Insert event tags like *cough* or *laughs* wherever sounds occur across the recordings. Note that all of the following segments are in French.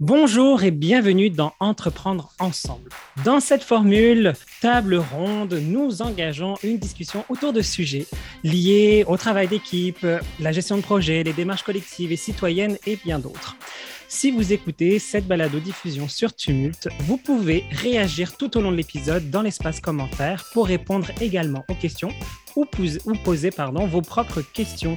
Bonjour et bienvenue dans Entreprendre ensemble. Dans cette formule table ronde, nous engageons une discussion autour de sujets liés au travail d'équipe, la gestion de projet, les démarches collectives et citoyennes et bien d'autres. Si vous écoutez cette balado-diffusion sur Tumult, vous pouvez réagir tout au long de l'épisode dans l'espace commentaire pour répondre également aux questions ou, poser pardon, vos propres questions.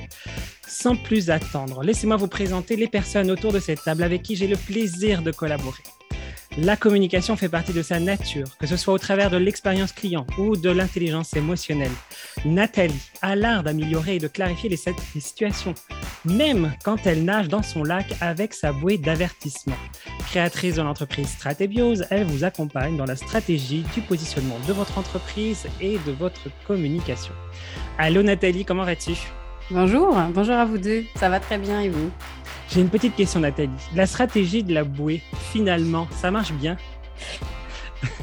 Sans plus attendre, laissez-moi vous présenter les personnes autour de cette table avec qui j'ai le plaisir de collaborer. La communication fait partie de sa nature, que ce soit au travers de l'expérience client ou de l'intelligence émotionnelle. Nathalie a l'art d'améliorer et de clarifier les, situations, même quand elle nage dans son lac avec sa bouée d'avertissement. Créatrice de l'entreprise Stratébiose, elle vous accompagne dans la stratégie du positionnement de votre entreprise et de votre communication. Allô Nathalie, comment vas-tu? Bonjour, bonjour à vous deux. Ça va très bien et vous? J'ai une petite question Nathalie. La stratégie de la bouée, finalement, ça marche bien?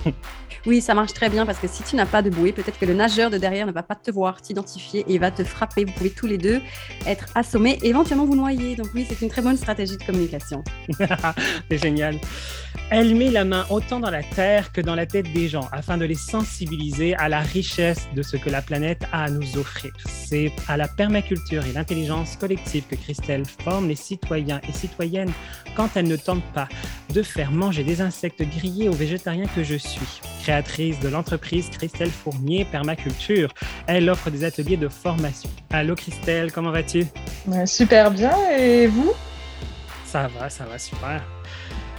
*laughs* Oui, ça marche très bien parce que si tu n'as pas de bouée, peut-être que le nageur de derrière ne va pas te voir, t'identifier et va te frapper. Vous pouvez tous les deux être assommés éventuellement vous noyer. Donc oui, c'est une très bonne stratégie de communication. *laughs* c'est génial. Elle met la main autant dans la terre que dans la tête des gens afin de les sensibiliser à la richesse de ce que la planète a à nous offrir. C'est à la permaculture et l'intelligence collective que Christelle forme les citoyens et citoyennes quand elle ne tente pas de faire manger des insectes grillés aux végétariens que je suis. Créatrice de l'entreprise Christelle Fournier Permaculture, elle offre des ateliers de formation. Allô Christelle, comment vas-tu? Super bien, et vous? Ça va, ça va super.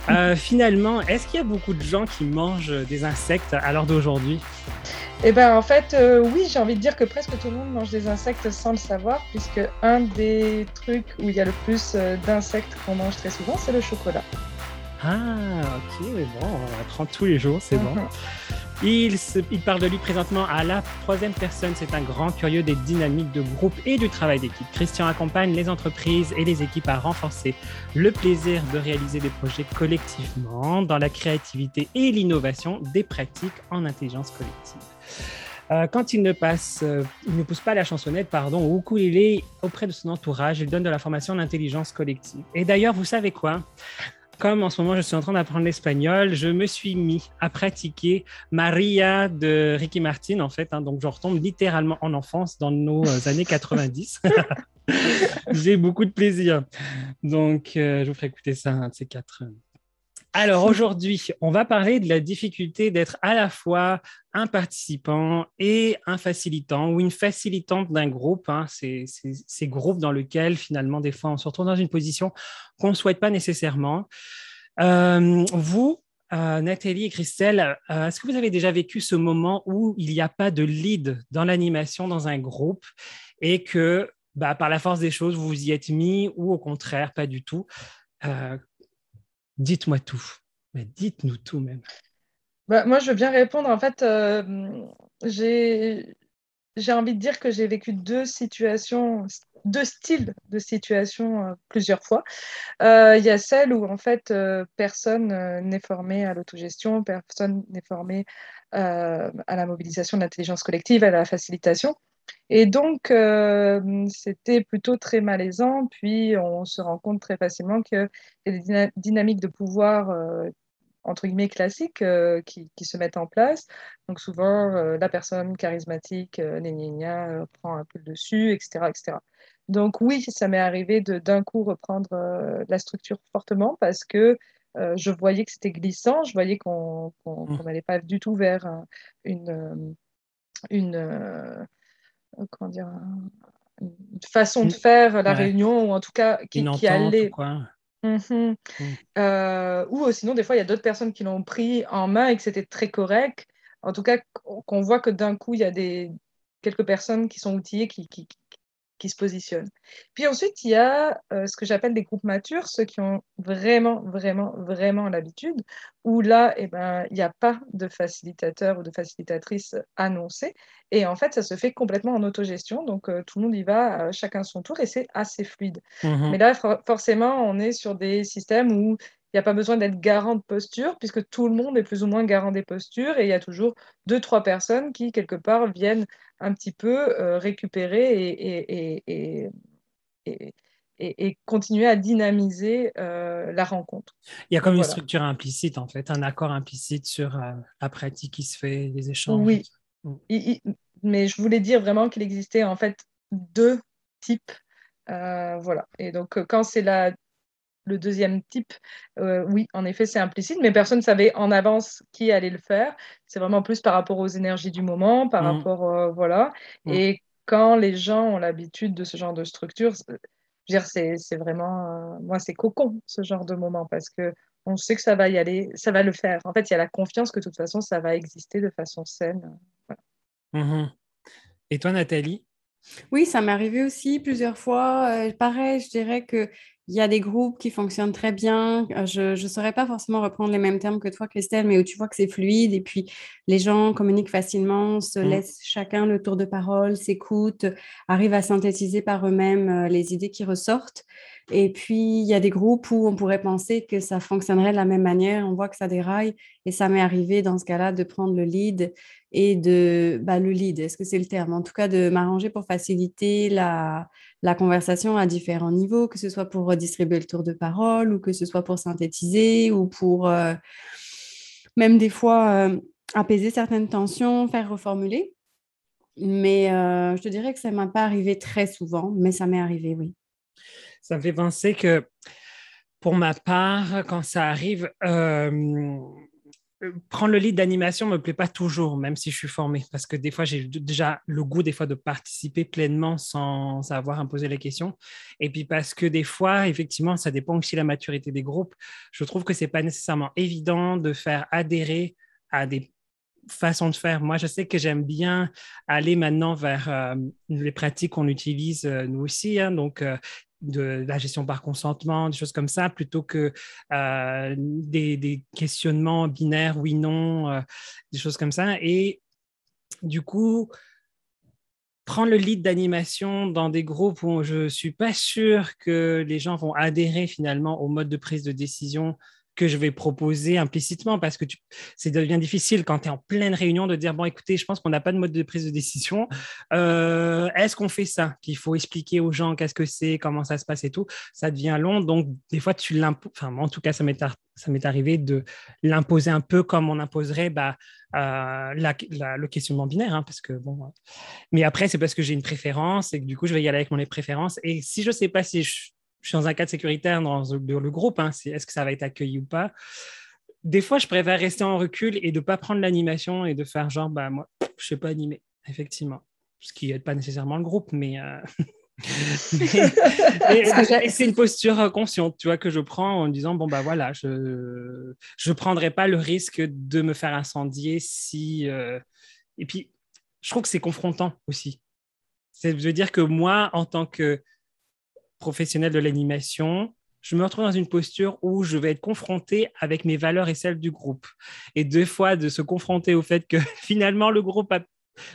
Euh, *laughs* finalement, est-ce qu'il y a beaucoup de gens qui mangent des insectes à l'heure d'aujourd'hui? Eh bien, en fait, euh, oui, j'ai envie de dire que presque tout le monde mange des insectes sans le savoir, puisque un des trucs où il y a le plus euh, d'insectes qu'on mange très souvent, c'est le chocolat. Ah, ok, bon, on apprend tous les jours, c'est bon. Il, il, parle de lui présentement à la troisième personne. C'est un grand curieux des dynamiques de groupe et du travail d'équipe. Christian accompagne les entreprises et les équipes à renforcer le plaisir de réaliser des projets collectivement dans la créativité et l'innovation des pratiques en intelligence collective. Euh, quand il ne passe, euh, il ne pousse pas la chansonnette, pardon, ou il est auprès de son entourage, il donne de la formation en intelligence collective. Et d'ailleurs, vous savez quoi? Comme en ce moment je suis en train d'apprendre l'espagnol, je me suis mis à pratiquer Maria de Ricky Martin, en fait. Hein. donc, je retombe littéralement en enfance dans nos euh, années 90. *laughs* J'ai beaucoup de plaisir. Donc, euh, je vous ferai écouter ça, un de ces quatre. Alors aujourd'hui, on va parler de la difficulté d'être à la fois un participant et un facilitant ou une facilitante d'un groupe. Hein. Ces groupes dans lesquels finalement des fois on se retrouve dans une position qu'on ne souhaite pas nécessairement. Euh, vous, euh, Nathalie et Christelle, euh, est-ce que vous avez déjà vécu ce moment où il n'y a pas de lead dans l'animation dans un groupe et que bah, par la force des choses, vous vous y êtes mis ou au contraire, pas du tout? Dites-moi tout. Mais dites-nous tout même. Bah, moi, je veux bien répondre. En fait, euh, j'ai envie de dire que j'ai vécu deux situations, deux styles de situations euh, plusieurs fois. Euh, il y a celle où, en fait, personne n'est formé à l'autogestion, personne n'est formé à la mobilisation de l'intelligence collective, à la facilitation. Et donc, euh, c'était plutôt très malaisant. Puis, on se rend compte très facilement qu'il y a des dynamiques de pouvoir, euh, entre guillemets, classiques euh, qui, se mettent en place. Donc, souvent, la personne charismatique, gna, prend un peu le dessus, etc., etc. Donc, oui, ça m'est arrivé de d'un coup reprendre la structure fortement parce que je voyais que c'était glissant, je voyais qu'on mmh. n'allait pas du tout vers une... une comment dire, une façon de faire la réunion, ou en tout cas qui, qui allait. Mhm. Mm. Euh, ou sinon, des fois, il y a d'autres personnes qui l'ont pris en main et que c'était très correct. En tout cas, qu'on voit que d'un coup, il y a des, quelques personnes qui sont outillées, qui, qui, qui se positionnent. Puis ensuite, il y a euh, ce que j'appelle des groupes matures, ceux qui ont vraiment, vraiment, vraiment l'habitude, où là, eh ben, il n'y a pas de facilitateur ou de facilitatrice annoncé. Et en fait, ça se fait complètement en autogestion. Donc, euh, tout le monde y va, euh, chacun son tour, et c'est assez fluide. Mmh Mais là, forcément, on est sur des systèmes où il n'y a pas besoin d'être garant de posture, puisque tout le monde est plus ou moins garant des postures, et il y a toujours deux, trois personnes qui, quelque part, viennent un petit peu euh, récupérer et, et, et, continuer à dynamiser la rencontre. Il y a comme une structure implicite, en fait, un accord implicite sur la pratique qui se fait, les échanges. Oui, mm. mais je voulais dire vraiment qu'il existait en fait deux types. voilà. Et donc, quand c'est la le deuxième type, euh, oui, en effet, c'est implicite, mais personne ne savait en avance qui allait le faire. C'est vraiment plus par rapport aux énergies du moment, par mm. rapport, euh, voilà. Mm. Et quand les gens ont l'habitude de ce genre de structure, c'est vraiment, euh, moi, c'est cocon, ce genre de moment, parce que on sait que ça va y aller, ça va le faire. En fait, il y a la confiance que de toute façon, ça va exister de façon saine. Mm-hmm. Et toi, Nathalie? Oui, ça m'est arrivé aussi plusieurs fois. pareil, je dirais que il y a des groupes qui fonctionnent très bien. Euh, je ne saurais pas forcément reprendre les mêmes termes que toi, Christelle, mais où tu vois que c'est fluide et puis les gens communiquent facilement, se mmh. laissent chacun le tour de parole, s'écoutent, arrivent à synthétiser par eux-mêmes euh, les idées qui ressortent. Et puis, il y a des groupes où on pourrait penser que ça fonctionnerait de la même manière. On voit que ça déraille. Et ça m'est arrivé dans ce cas-là de prendre le lead et de... Bah, le lead, est-ce que c'est le terme? En tout cas, de m'arranger pour faciliter la, la conversation à différents niveaux, que ce soit pour redistribuer le tour de parole ou que ce soit pour synthétiser ou pour euh, même des fois euh, apaiser certaines tensions, faire reformuler. Mais euh, je te dirais que ça ne m'a pas arrivé très souvent, mais ça m'est arrivé, oui. Ça me fait penser que pour ma part, quand ça arrive, euh, prendre le lead d'animation ne me plaît pas toujours, même si je suis formée, parce que des fois, j'ai déjà le goût des fois de participer pleinement sans avoir imposé les questions. Et puis parce que des fois, effectivement, ça dépend aussi de la maturité des groupes. Je trouve que ce n'est pas nécessairement évident de faire adhérer à des façons de faire. Moi, je sais que j'aime bien aller maintenant vers euh, les pratiques qu'on utilise euh, nous aussi. Hein. donc, de la gestion par consentement, des choses comme ça, plutôt que euh, des, questionnements binaires, oui, non, euh, des choses comme ça. Et du coup, prendre le lead d'animation dans des groupes où je ne suis pas sûre que les gens vont adhérer finalement au mode de prise de décision que je vais proposer implicitement parce que c'est devient difficile quand tu es en pleine réunion de dire bon écoutez je pense qu'on n'a pas de mode de prise de décision. Euh, est-ce qu'on fait ça qu'il faut expliquer aux gens qu'est-ce que c'est comment ça se passe et tout? Ça devient long donc des fois tu l'imposes enfin en tout cas ça m'est arrivé de l'imposer un peu comme on imposerait bah, euh, le questionnement binaire hein, parce que bon mais après c'est parce que j'ai une préférence et que du coup je vais y aller avec mon préférences et si je sais pas si je je suis dans un cadre sécuritaire dans le, groupe, hein, est-ce que ça va être accueilli ou pas? Des fois, je préfère rester en recul et de ne pas prendre l'animation et de faire genre, bah, moi, je ne sais pas animer, effectivement. Ce qui n'est pas nécessairement le groupe, mais. Euh, *laughs* *laughs* c'est une posture euh, consciente, tu vois, que je prends en disant bon bah voilà, je ne prendrai pas le risque de me faire incendier si euh, et puis je trouve que c'est confrontant aussi. Ça veut dire que moi, en tant que professionnel de l'animation, je me retrouve dans une posture où je vais être confronté avec mes valeurs et celles du groupe. Et deux fois, de se confronter au fait que *laughs* finalement, le groupe a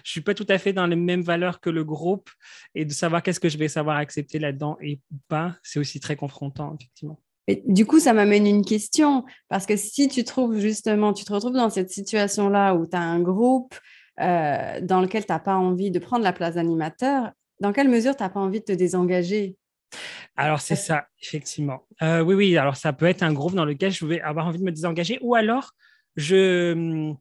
je suis pas tout à fait dans les mêmes valeurs que le groupe et de savoir qu'est-ce que je vais savoir accepter là-dedans et pas, c'est aussi très confrontant, effectivement. Et du coup, ça m'amène une question, parce que si tu trouves justement, tu te retrouves dans cette situation-là où tu as un groupe euh, dans lequel tu n'as pas envie de prendre la place d'animateur, dans quelle mesure tu n'as pas envie de te désengager? Alors, c'est ça, effectivement. Euh, oui, oui, alors ça peut être un groupe dans lequel je vais avoir envie de me désengager ou alors je,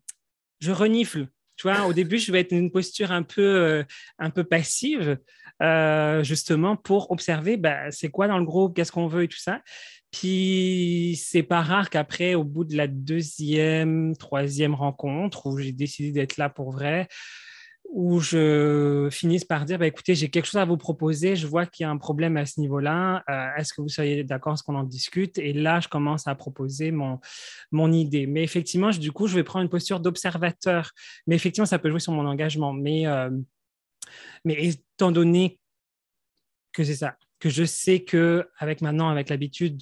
je renifle. Tu vois, au début, je vais être dans une posture un peu, euh, un peu passive, euh, justement, pour observer bah, c'est quoi dans le groupe, qu'est-ce qu'on veut et tout ça. Puis, c'est pas rare qu'après, au bout de la deuxième, troisième rencontre, où j'ai décidé d'être là pour vrai, où je finisse par dire bah, écoutez, j'ai quelque chose à vous proposer, je vois qu'il y a un problème à ce niveau-là, euh, est-ce que vous seriez d'accord ce qu'on en discute? Et là, je commence à proposer mon, mon idée. Mais effectivement, du coup, je vais prendre une posture d'observateur. Mais effectivement, ça peut jouer sur mon engagement. Mais, euh, mais étant donné que c'est ça, que je sais que avec maintenant, avec l'habitude,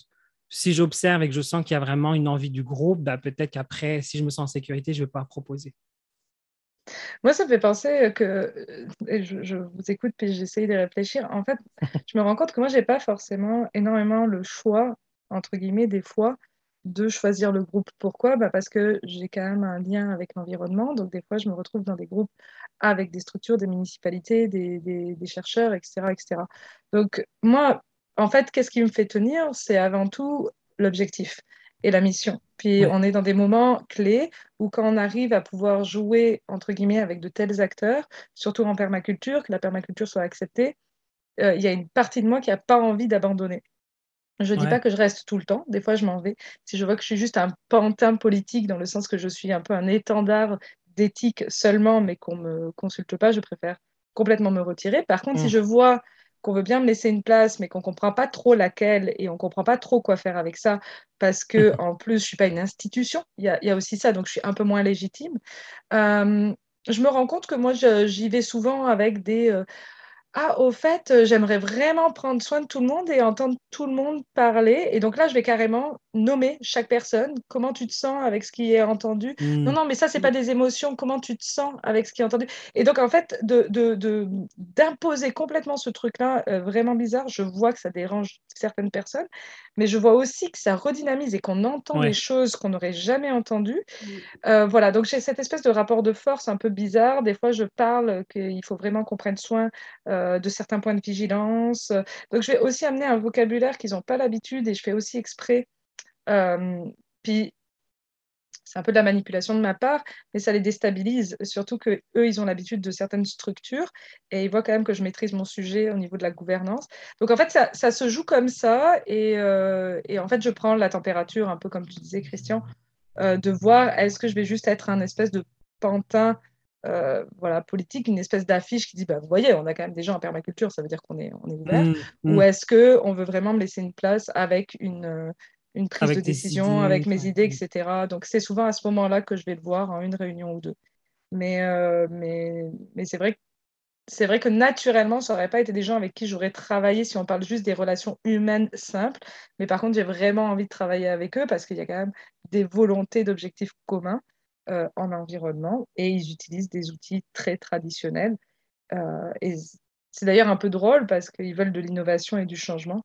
si j'observe et que je sens qu'il y a vraiment une envie du groupe, bah, peut-être qu'après, si je me sens en sécurité, je vais pouvoir proposer. Moi, ça me fait penser que, et je, vous écoute puis j'essaye de réfléchir, en fait, *laughs* je me rends compte que moi, je n'ai pas forcément énormément le choix, entre guillemets, des fois, de choisir le groupe. Pourquoi? Bah Parce que j'ai quand même un lien avec l'environnement, donc des fois, je me retrouve dans des groupes avec des structures, des municipalités, des, des, chercheurs, etc., etc. Donc, moi, en fait, qu'est-ce qui me fait tenir? C'est avant tout l'objectif et la mission. Puis on est dans des moments clés où quand on arrive à pouvoir jouer, entre guillemets, avec de tels acteurs, surtout en permaculture, que la permaculture soit acceptée, euh, il y a une partie de moi qui n'a pas envie d'abandonner. Je ne dis pas que je reste tout le temps. Des fois, je m'en vais. Si je vois que je suis juste un pantin politique, dans le sens que je suis un peu un étendard d'éthique seulement, mais qu'on ne me consulte pas, je préfère complètement me retirer. Par contre, si mm. je vois qu'on veut bien me laisser une place, mais qu'on ne comprend pas trop laquelle et on ne comprend pas trop quoi faire avec ça, parce que en plus, je ne suis pas une institution, il y, a, aussi ça, donc je suis un peu moins légitime. Euh, je me rends compte que moi, j'y vais souvent avec des... Euh, ah, au fait, euh, j'aimerais vraiment prendre soin de tout le monde et entendre tout le monde parler. Et donc là, je vais carrément nommer chaque personne. Comment tu te sens avec ce qui est entendu? Mmh. Non, non, mais ça, c'est pas des émotions. Comment tu te sens avec ce qui est entendu? Et donc, en fait, d'imposer de, complètement ce truc-là, euh, vraiment bizarre, je vois que ça dérange certaines personnes, mais je vois aussi que ça redynamise et qu'on entend des choses qu'on n'aurait jamais entendues. Mmh. Euh, voilà, donc j'ai cette espèce de rapport de force un peu bizarre. Des fois, je parle qu'il faut vraiment qu'on prenne soin. Euh, de certains points de vigilance. Donc, je vais aussi amener un vocabulaire qu'ils n'ont pas l'habitude et je fais aussi exprès. Euh, puis, c'est un peu de la manipulation de ma part, mais ça les déstabilise, surtout que eux, ils ont l'habitude de certaines structures et ils voient quand même que je maîtrise mon sujet au niveau de la gouvernance. Donc en fait, ça, se joue comme ça et, euh, et, en fait, je prends la température, un peu comme tu disais, Christian, de voir est-ce que je vais juste être un espèce de pantin euh, voilà, politique, une espèce d'affiche qui dit bah, Vous voyez, on a quand même des gens en permaculture, ça veut dire qu'on est, on est ouvert. Mmh, Ou mmh. est-ce qu'on veut vraiment me laisser une place avec une, euh, une prise de décision, avec mes idées, etc. Donc, c'est souvent à ce moment-là que je vais le voir en une réunion ou deux. Mais, euh, mais, mais c'est vrai que c'est vrai que naturellement, ça n'aurait pas été des gens avec qui j'aurais travaillé si on parle juste des relations humaines simples. Mais par contre, j'ai vraiment envie de travailler avec eux parce qu'il y a quand même des volontés d'objectifs communs. Euh, en environnement et ils utilisent des outils très traditionnels. Euh, et c'est d'ailleurs un peu drôle parce qu'ils veulent de l'innovation et du changement,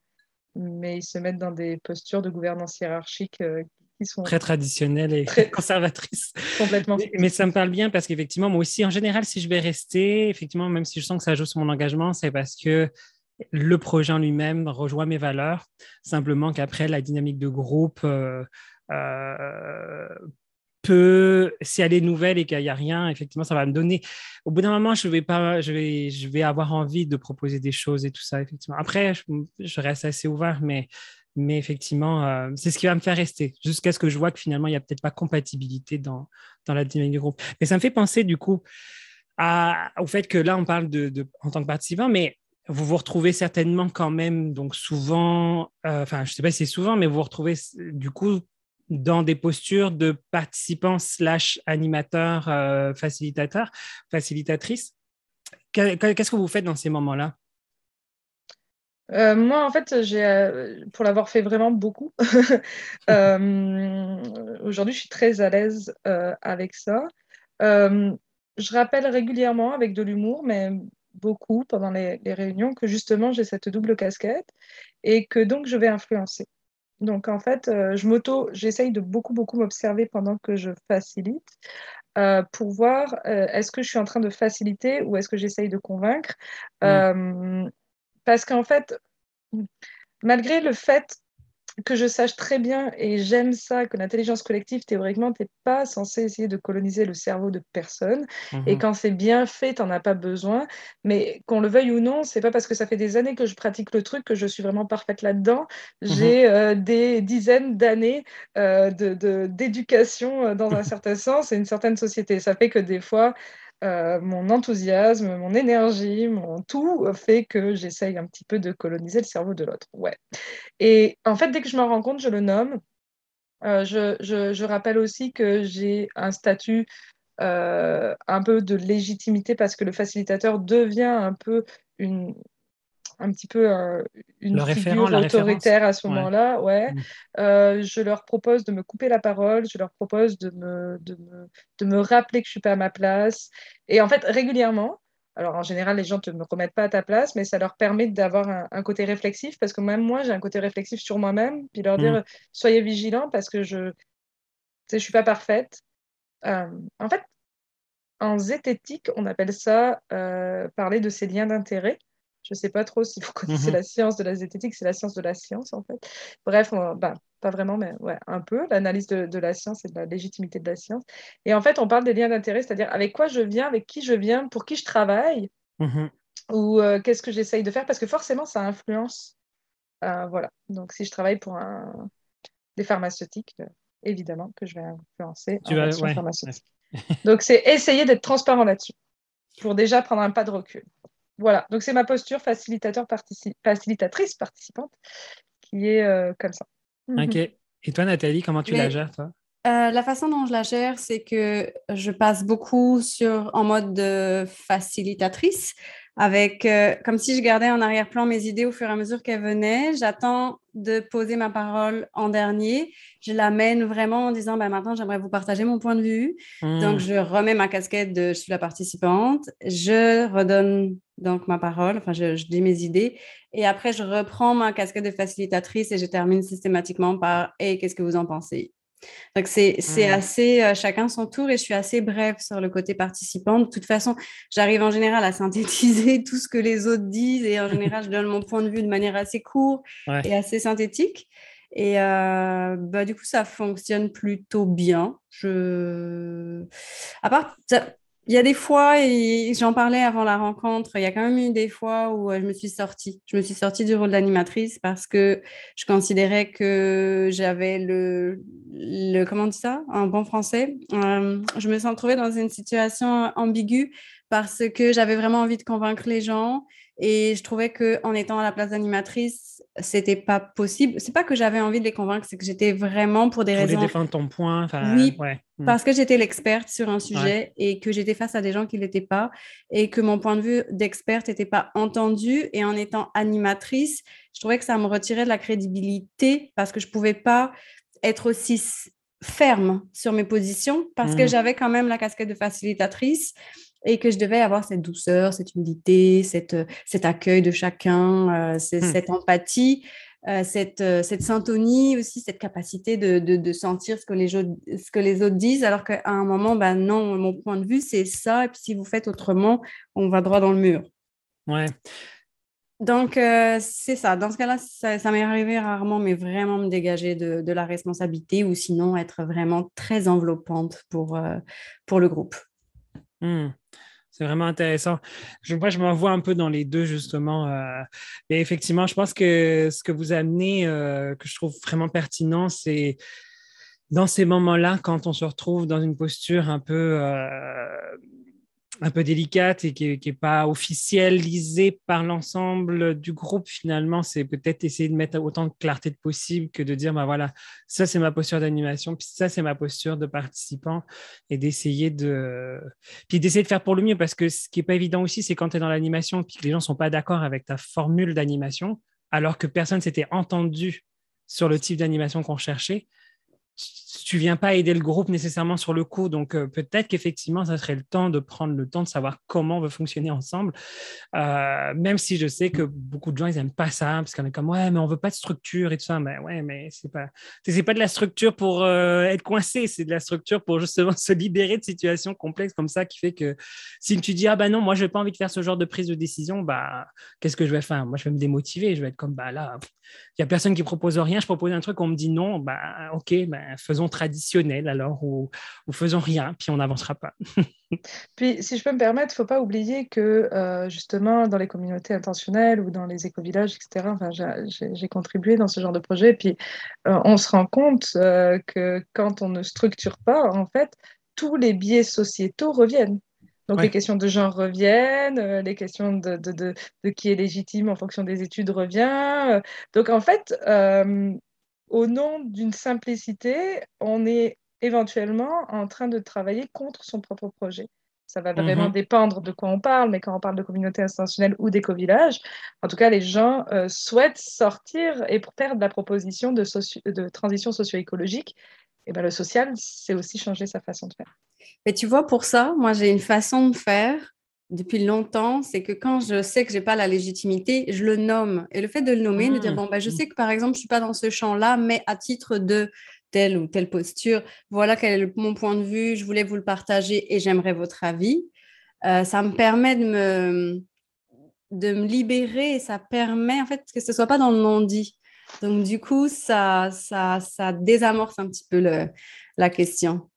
mais ils se mettent dans des postures de gouvernance hiérarchique euh, qui sont très traditionnelles et très *laughs* conservatrices. Complètement. Mais, ça me parle bien parce qu'effectivement, moi aussi, en général, si je vais rester, effectivement, même si je sens que ça joue sur mon engagement, c'est parce que le projet en lui-même rejoint mes valeurs. Simplement qu'après, la dynamique de groupe euh, si elle est nouvelle et qu'il n'y a rien, effectivement, ça va me donner. Au bout d'un moment, je vais pas, je vais, je vais avoir envie de proposer des choses et tout ça, effectivement. Après, je, reste assez ouvert, mais, mais effectivement, euh, c'est ce qui va me faire rester jusqu'à ce que je vois que finalement, il n'y a peut-être pas compatibilité dans, dans la dynamique du groupe. Mais ça me fait penser, du coup, au fait que là, on parle de en tant que participant, mais vous vous retrouvez certainement quand même, donc souvent, euh, enfin, je ne sais pas si c'est souvent, mais vous vous retrouvez du coup dans des postures de participants slash animateurs, euh, facilitateurs, facilitatrices. Qu'est-ce que vous faites dans ces moments-là? Euh, moi, en fait, j'ai, euh, pour l'avoir fait vraiment beaucoup, *laughs* aujourd'hui, je suis très à l'aise avec ça. je rappelle régulièrement avec de l'humour, mais beaucoup pendant les réunions, que justement, j'ai cette double casquette et que donc je vais influencer. Donc en fait, euh, je m'auto, j'essaye de beaucoup, beaucoup m'observer pendant que je facilite euh, pour voir euh, est-ce que je suis en train de faciliter ou est-ce que j'essaye de convaincre? Mmh. parce qu'en fait, malgré le fait que je sache très bien, et j'aime ça, que l'intelligence collective, théoriquement, tu n'es pas censé essayer de coloniser le cerveau de personne. Et mhm. quand c'est bien fait, tu n'en as pas besoin. Mais qu'on le veuille ou non, c'est pas parce que ça fait des années que je pratique le truc que je suis vraiment parfaite là-dedans. Mhm. J'ai euh, des dizaines d'années euh, d'éducation euh, dans un certain sens et une certaine société. Ça fait que des fois, euh, mon enthousiasme, mon énergie, mon tout fait que j'essaye un petit peu de coloniser le cerveau de l'autre. Ouais. Et en fait, dès que je m'en rends compte, je le nomme. Euh, je, rappelle aussi que j'ai un statut euh, un peu de légitimité parce que le facilitateur devient un peu une, un petit peu une figure autoritaire à ce moment-là. Ouais. Mm. Euh, je leur propose de me couper la parole, je leur propose de me, de me, de me rappeler que je ne suis pas à ma place. Et en fait, régulièrement, alors en général, les gens ne te remettent pas à ta place, mais ça leur permet d'avoir un, côté réflexif, parce que même moi, j'ai un côté réflexif sur moi-même, puis leur dire, mm. soyez vigilants, parce que je ne suis pas parfaite. Euh, en fait, en zététique, on appelle ça euh, parler de ses liens d'intérêt Je ne sais pas trop si vous *laughs* connaissez mhm. la science de la zététique, c'est la science de la science en fait. Bref, ben, pas vraiment, mais ouais, un peu, l'analyse de, la science et de la légitimité de la science. Et en fait, on parle des liens d'intérêt, c'est-à-dire avec quoi je viens, avec qui je viens, pour qui je travaille, mhm. ou euh, qu'est-ce que j'essaye de faire, parce que forcément, ça influence. Euh, voilà. Donc, si je travaille pour un... des pharmaceutiques, euh, évidemment que je vais influencer tu vas, pharmaceutique. Donc, c'est essayer d'être transparent là-dessus pour déjà prendre un pas de recul. Voilà, donc c'est ma posture facilitateur facilitatrice participante qui est euh, comme ça. Mhm. Ok. Et toi, Nathalie, comment tu la gères, toi? euh, la façon dont je la gère, c'est que je passe beaucoup sur, en mode de facilitatrice avec euh, comme si je gardais en arrière-plan mes idées au fur et à mesure qu'elles venaient. J'attends de poser ma parole en dernier. Je l'amène vraiment en disant bah, maintenant, j'aimerais vous partager mon point de vue. Hmm. Donc, je remets ma casquette de je suis la participante. Je redonne donc ma parole, enfin, je, je dis mes idées. Et après, je reprends ma casquette de facilitatrice et je termine systématiquement par et qu'est-ce que vous en pensez? Donc, c'est mmh. assez euh, chacun son tour et je suis assez brève sur le côté participant. De toute façon, j'arrive en général à synthétiser *laughs* tout ce que les autres disent et en *laughs* général, je donne mon point de vue de manière assez courte et assez synthétique. Et euh, bah, du coup, ça fonctionne plutôt bien. Je... À part, il y a des fois, et j'en parlais avant la rencontre, il y a quand même eu des fois où euh, je me suis sortie. Je me suis sortie du rôle d'animatrice parce que je considérais que j'avais le, le, comment on dit ça, en bon français. Je me sens trouvée dans une situation ambiguë parce que j'avais vraiment envie de convaincre les gens et je trouvais que en étant à la place d'animatrice, c'était pas possible. C'est pas que j'avais envie de les convaincre, c'est que j'étais vraiment pour des je raisons. défendre ton point. Oui, hmm. parce que j'étais l'experte sur un sujet et que j'étais face à des gens qui l'étaient pas et que mon point de vue d'experte n'était pas entendu. Et en étant animatrice, je trouvais que ça me retirait de la crédibilité parce que je pouvais pas être aussi ferme sur mes positions parce que hmm. j'avais quand même la casquette de facilitatrice et que je devais avoir cette douceur, cette humilité, cette, euh, cet accueil de chacun, euh, mmh. cette empathie, euh, cette, cette syntonie aussi, cette capacité de, de, sentir ce que, les ce que les autres disent, alors qu'à un moment, ben non, mon point de vue, c'est ça, et puis si vous faites autrement, on va droit dans le mur. Ouais. Donc, c'est ça. Dans ce cas-là, ça, m'est arrivé rarement, mais vraiment me dégager de, de, la responsabilité ou sinon être vraiment très enveloppante pour, pour le groupe. Mmh. C'est vraiment intéressant. Je, moi, je m'en vois un peu dans les deux, justement. Euh, effectivement, je pense que ce que vous amenez, euh, que je trouve vraiment pertinent, c'est dans ces moments-là, quand on se retrouve dans une posture un peu euh, un peu délicate et qui n'est pas officialisée par l'ensemble du groupe, finalement, c'est peut-être essayer de mettre autant de clarté que possible que de dire, bah voilà, ça c'est ma posture d'animation, puis ça c'est ma posture de participant, et d'essayer de, puis d'essayer de faire pour le mieux, parce que ce qui n'est pas évident aussi, c'est quand tu es dans l'animation, puis que les gens ne sont pas d'accord avec ta formule d'animation, alors que personne s'était entendu sur le type d'animation qu'on cherchait, tu viens pas aider le groupe nécessairement sur le coup. Donc, euh, peut-être qu'effectivement, ça serait le temps de prendre le temps de savoir comment on veut fonctionner ensemble. Euh, même si je sais que beaucoup de gens, ils n'aiment pas ça, parce qu'on est comme, ouais, mais on veut pas de structure et tout ça. Mais ouais, mais c'est pas, pas de la structure pour euh, être coincé, c'est de la structure pour justement *laughs* se libérer de situations complexes comme ça qui fait que si tu dis, ah bah non, moi, je n'ai pas envie de faire ce genre de prise de décision, bah, qu'est-ce que je vais faire? Moi, je vais me démotiver. Je vais être comme, bah là, il n'y a personne qui propose rien. Je propose un truc, on me dit non, bah, ok, bah, faisons traditionnel alors ou, faisons rien, puis on n'avancera pas. *laughs* puis, si je peux me permettre, il ne faut pas oublier que euh, justement dans les communautés intentionnelles ou dans les éco-villages, etc., enfin, j'ai contribué dans ce genre de projet, puis euh, on se rend compte euh, que quand on ne structure pas, en fait, tous les biais sociétaux reviennent. Donc les questions de genre reviennent, les questions de, de, de, de, qui est légitime en fonction des études revient. Donc en fait, au nom d'une simplicité, on est éventuellement en train de travailler contre son propre projet. Ça va vraiment mhm. dépendre de quoi on parle, mais quand on parle de communauté institutionnelle ou d'éco-village, en tout cas, les gens euh, souhaitent sortir et pour perdre la proposition de, de transition socio-écologique. Et ben, le social, c'est aussi changer sa façon de faire. Mais tu vois, pour ça, moi, j'ai une façon de faire depuis longtemps, c'est que quand je sais que j'ai pas la légitimité, je le nomme. Et le fait de le nommer, de dire mmh. bon bah je sais que par exemple je suis pas dans ce champ-là, mais à titre de telle ou telle posture, voilà quel est mon point de vue, je voulais vous le partager et j'aimerais votre avis. Euh, ça me permet de me de me libérer et ça permet en fait que ce soit pas dans le non-dit. Donc, du coup, ça, ça, ça désamorce un petit peu le, la question.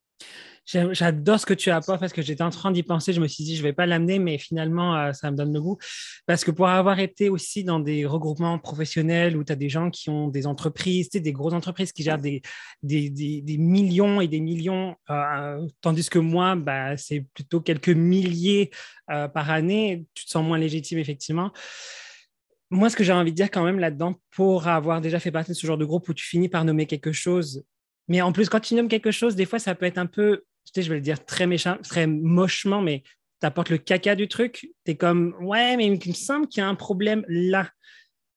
J'adore ce que tu apportes parce que j'étais en train d'y penser. Je me suis dit, je ne vais pas l'amener, mais finalement, euh, ça me donne le goût. Parce que pour avoir été aussi dans des regroupements professionnels où tu as des gens qui ont des entreprises, des grosses entreprises qui gèrent des, des, des, millions et des millions, euh, tandis que moi, bah, c'est plutôt quelques milliers euh, par année, tu te sens moins légitime, effectivement moi, ce que j'ai envie de dire quand même là-dedans, pour avoir déjà fait partie de ce genre de groupe où tu finis par nommer quelque chose, mais en plus, quand tu nommes quelque chose, des fois, ça peut être un peu je vais le dire très méchant, très mochement, mais tu apportes le caca du truc, tu es comme, ouais, mais il me semble qu'il y a un problème là.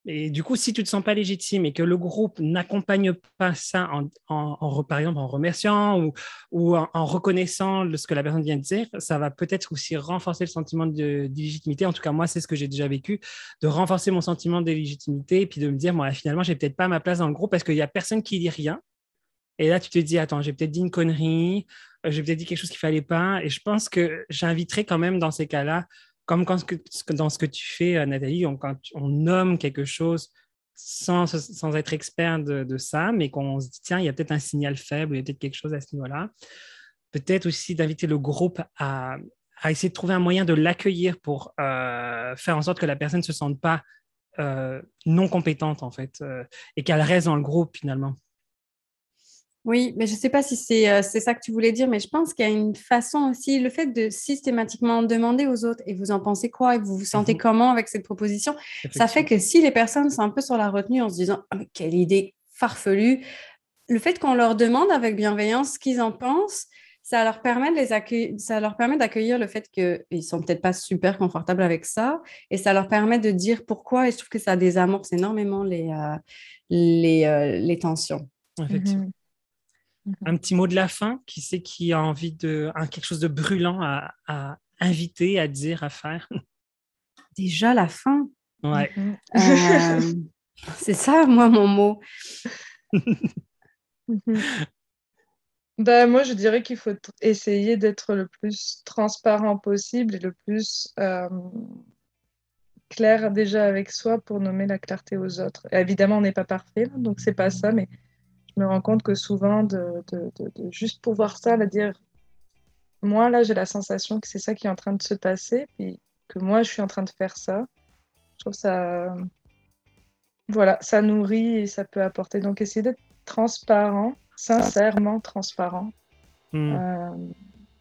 Et du coup, si tu te sens pas légitime et que le groupe n'accompagne pas ça, en, par exemple en remerciant ou, en, reconnaissant ce que la personne vient de dire, ça va peut-être aussi renforcer le sentiment d'illégitimité. En tout cas, moi, c'est ce que j'ai déjà vécu, de renforcer mon sentiment d'illégitimité et puis de me dire, moi, finalement, j'ai peut-être pas ma place dans le groupe parce qu'il n'y a personne qui dit rien. Et là, tu te dis, attends, j'ai peut-être dit une connerie, j'ai peut-être dit quelque chose qu'il ne fallait pas. Et je pense que j'inviterais quand même dans ces cas-là, comme dans ce que tu fais, euh, Nathalie, on, quand on nomme quelque chose sans, être expert de, ça, mais qu'on se dit, tiens, il y a peut-être un signal faible, il y a peut-être quelque chose à ce niveau-là. Peut-être aussi d'inviter le groupe à, essayer de trouver un moyen de l'accueillir pour euh, faire en sorte que la personne ne se sente pas non compétente, en fait, et qu'elle reste dans le groupe, finalement. Oui, mais je ne sais pas si euh, c'est ça que tu voulais dire, mais je pense qu'il y a une façon aussi, le fait de systématiquement demander aux autres et vous en pensez quoi et vous vous sentez mmh comment avec cette proposition, ça fait que si les personnes sont un peu sur la retenue en se disant «Ah, quelle idée farfelue, le fait qu'on leur demande avec bienveillance ce qu'ils en pensent, ça leur permet de les accueillir, ça leur permet d'accueillir le fait qu'ils sont peut-être pas super confortables avec ça et ça leur permet de dire pourquoi et je trouve que ça désamorce énormément les, euh, les, euh, les tensions. Effectivement. Mhm. Un petit mot de la fin, qui c'est qui a envie de quelque chose de brûlant à, inviter, à dire, à faire? *laughs* Déjà la fin. Ouais. Mhm. Euh, *laughs* c'est ça, moi, mon mot. *laughs* Ben, moi, je dirais qu'il faut essayer d'être le plus transparent possible et le plus euh, clair déjà avec soi pour nommer la clarté aux autres. évidemment, on n'est pas parfait, donc c'est pas ça, mais je me rends compte que souvent, de, de, de, juste pouvoir ça, la dire, moi, là, j'ai la sensation que c'est ça qui est en train de se passer, puis que moi, je suis en train de faire ça. Je trouve ça. Voilà, ça nourrit et ça peut apporter. Donc, essayer d'être transparent, sincèrement transparent. Hmm. Euh,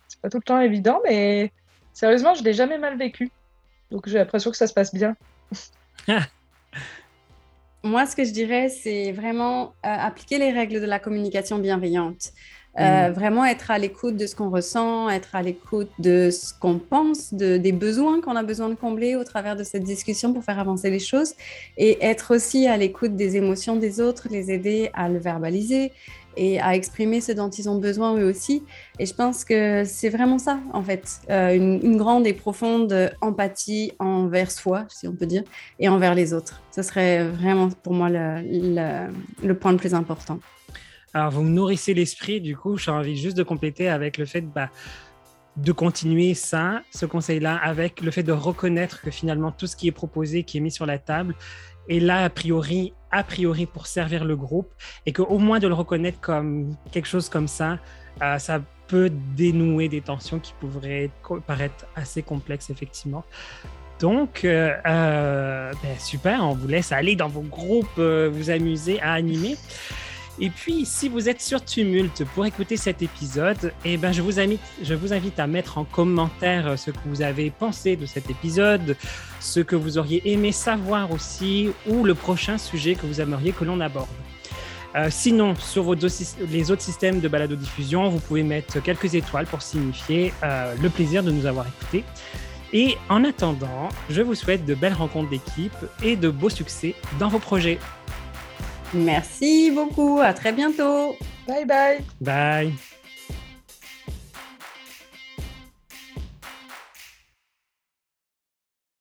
c'est pas tout le temps évident, mais sérieusement, je l'ai jamais mal vécu. Donc, j'ai l'impression que ça se passe bien. *laughs* moi, ce que je dirais, c'est vraiment euh, appliquer les règles de la communication bienveillante. Euh, mm. Vraiment être à l'écoute de ce qu'on ressent, être à l'écoute de ce qu'on pense, de, des besoins qu'on a besoin de combler au travers de cette discussion pour faire avancer les choses et être aussi à l'écoute des émotions des autres, les aider à le verbaliser, et à exprimer ce dont ils ont besoin eux aussi. Et je pense que c'est vraiment ça, en fait, euh, une, grande et profonde empathie envers soi, si on peut dire, et envers les autres. Ce serait vraiment pour moi le, point le plus important. Alors, vous me nourrissez l'esprit, du coup, j'ai envie juste de compléter avec le fait bah, de continuer ça, ce conseil-là, avec le fait de reconnaître que finalement tout ce qui est proposé, qui est mis sur la table, est là a priori, a priori pour servir le groupe et qu'au moins de le reconnaître comme quelque chose comme ça, euh, ça peut dénouer des tensions qui pourraient paraître assez complexes effectivement. Donc, euh, euh, ben, super, on vous laisse aller dans vos groupes, vous amuser à animer. Et puis, si vous êtes sur Tumult pour écouter cet épisode, eh ben, je, vous invite, à mettre en commentaire ce que vous avez pensé de cet épisode, ce que vous auriez aimé savoir aussi, ou le prochain sujet que vous aimeriez que l'on aborde. Euh, sinon, sur vos les autres systèmes de balado-diffusion, vous pouvez mettre quelques étoiles pour signifier euh, le plaisir de nous avoir écoutés. Et en attendant, je vous souhaite de belles rencontres d'équipe et de beaux succès dans vos projets. Merci beaucoup. À très bientôt. Bye bye. Bye.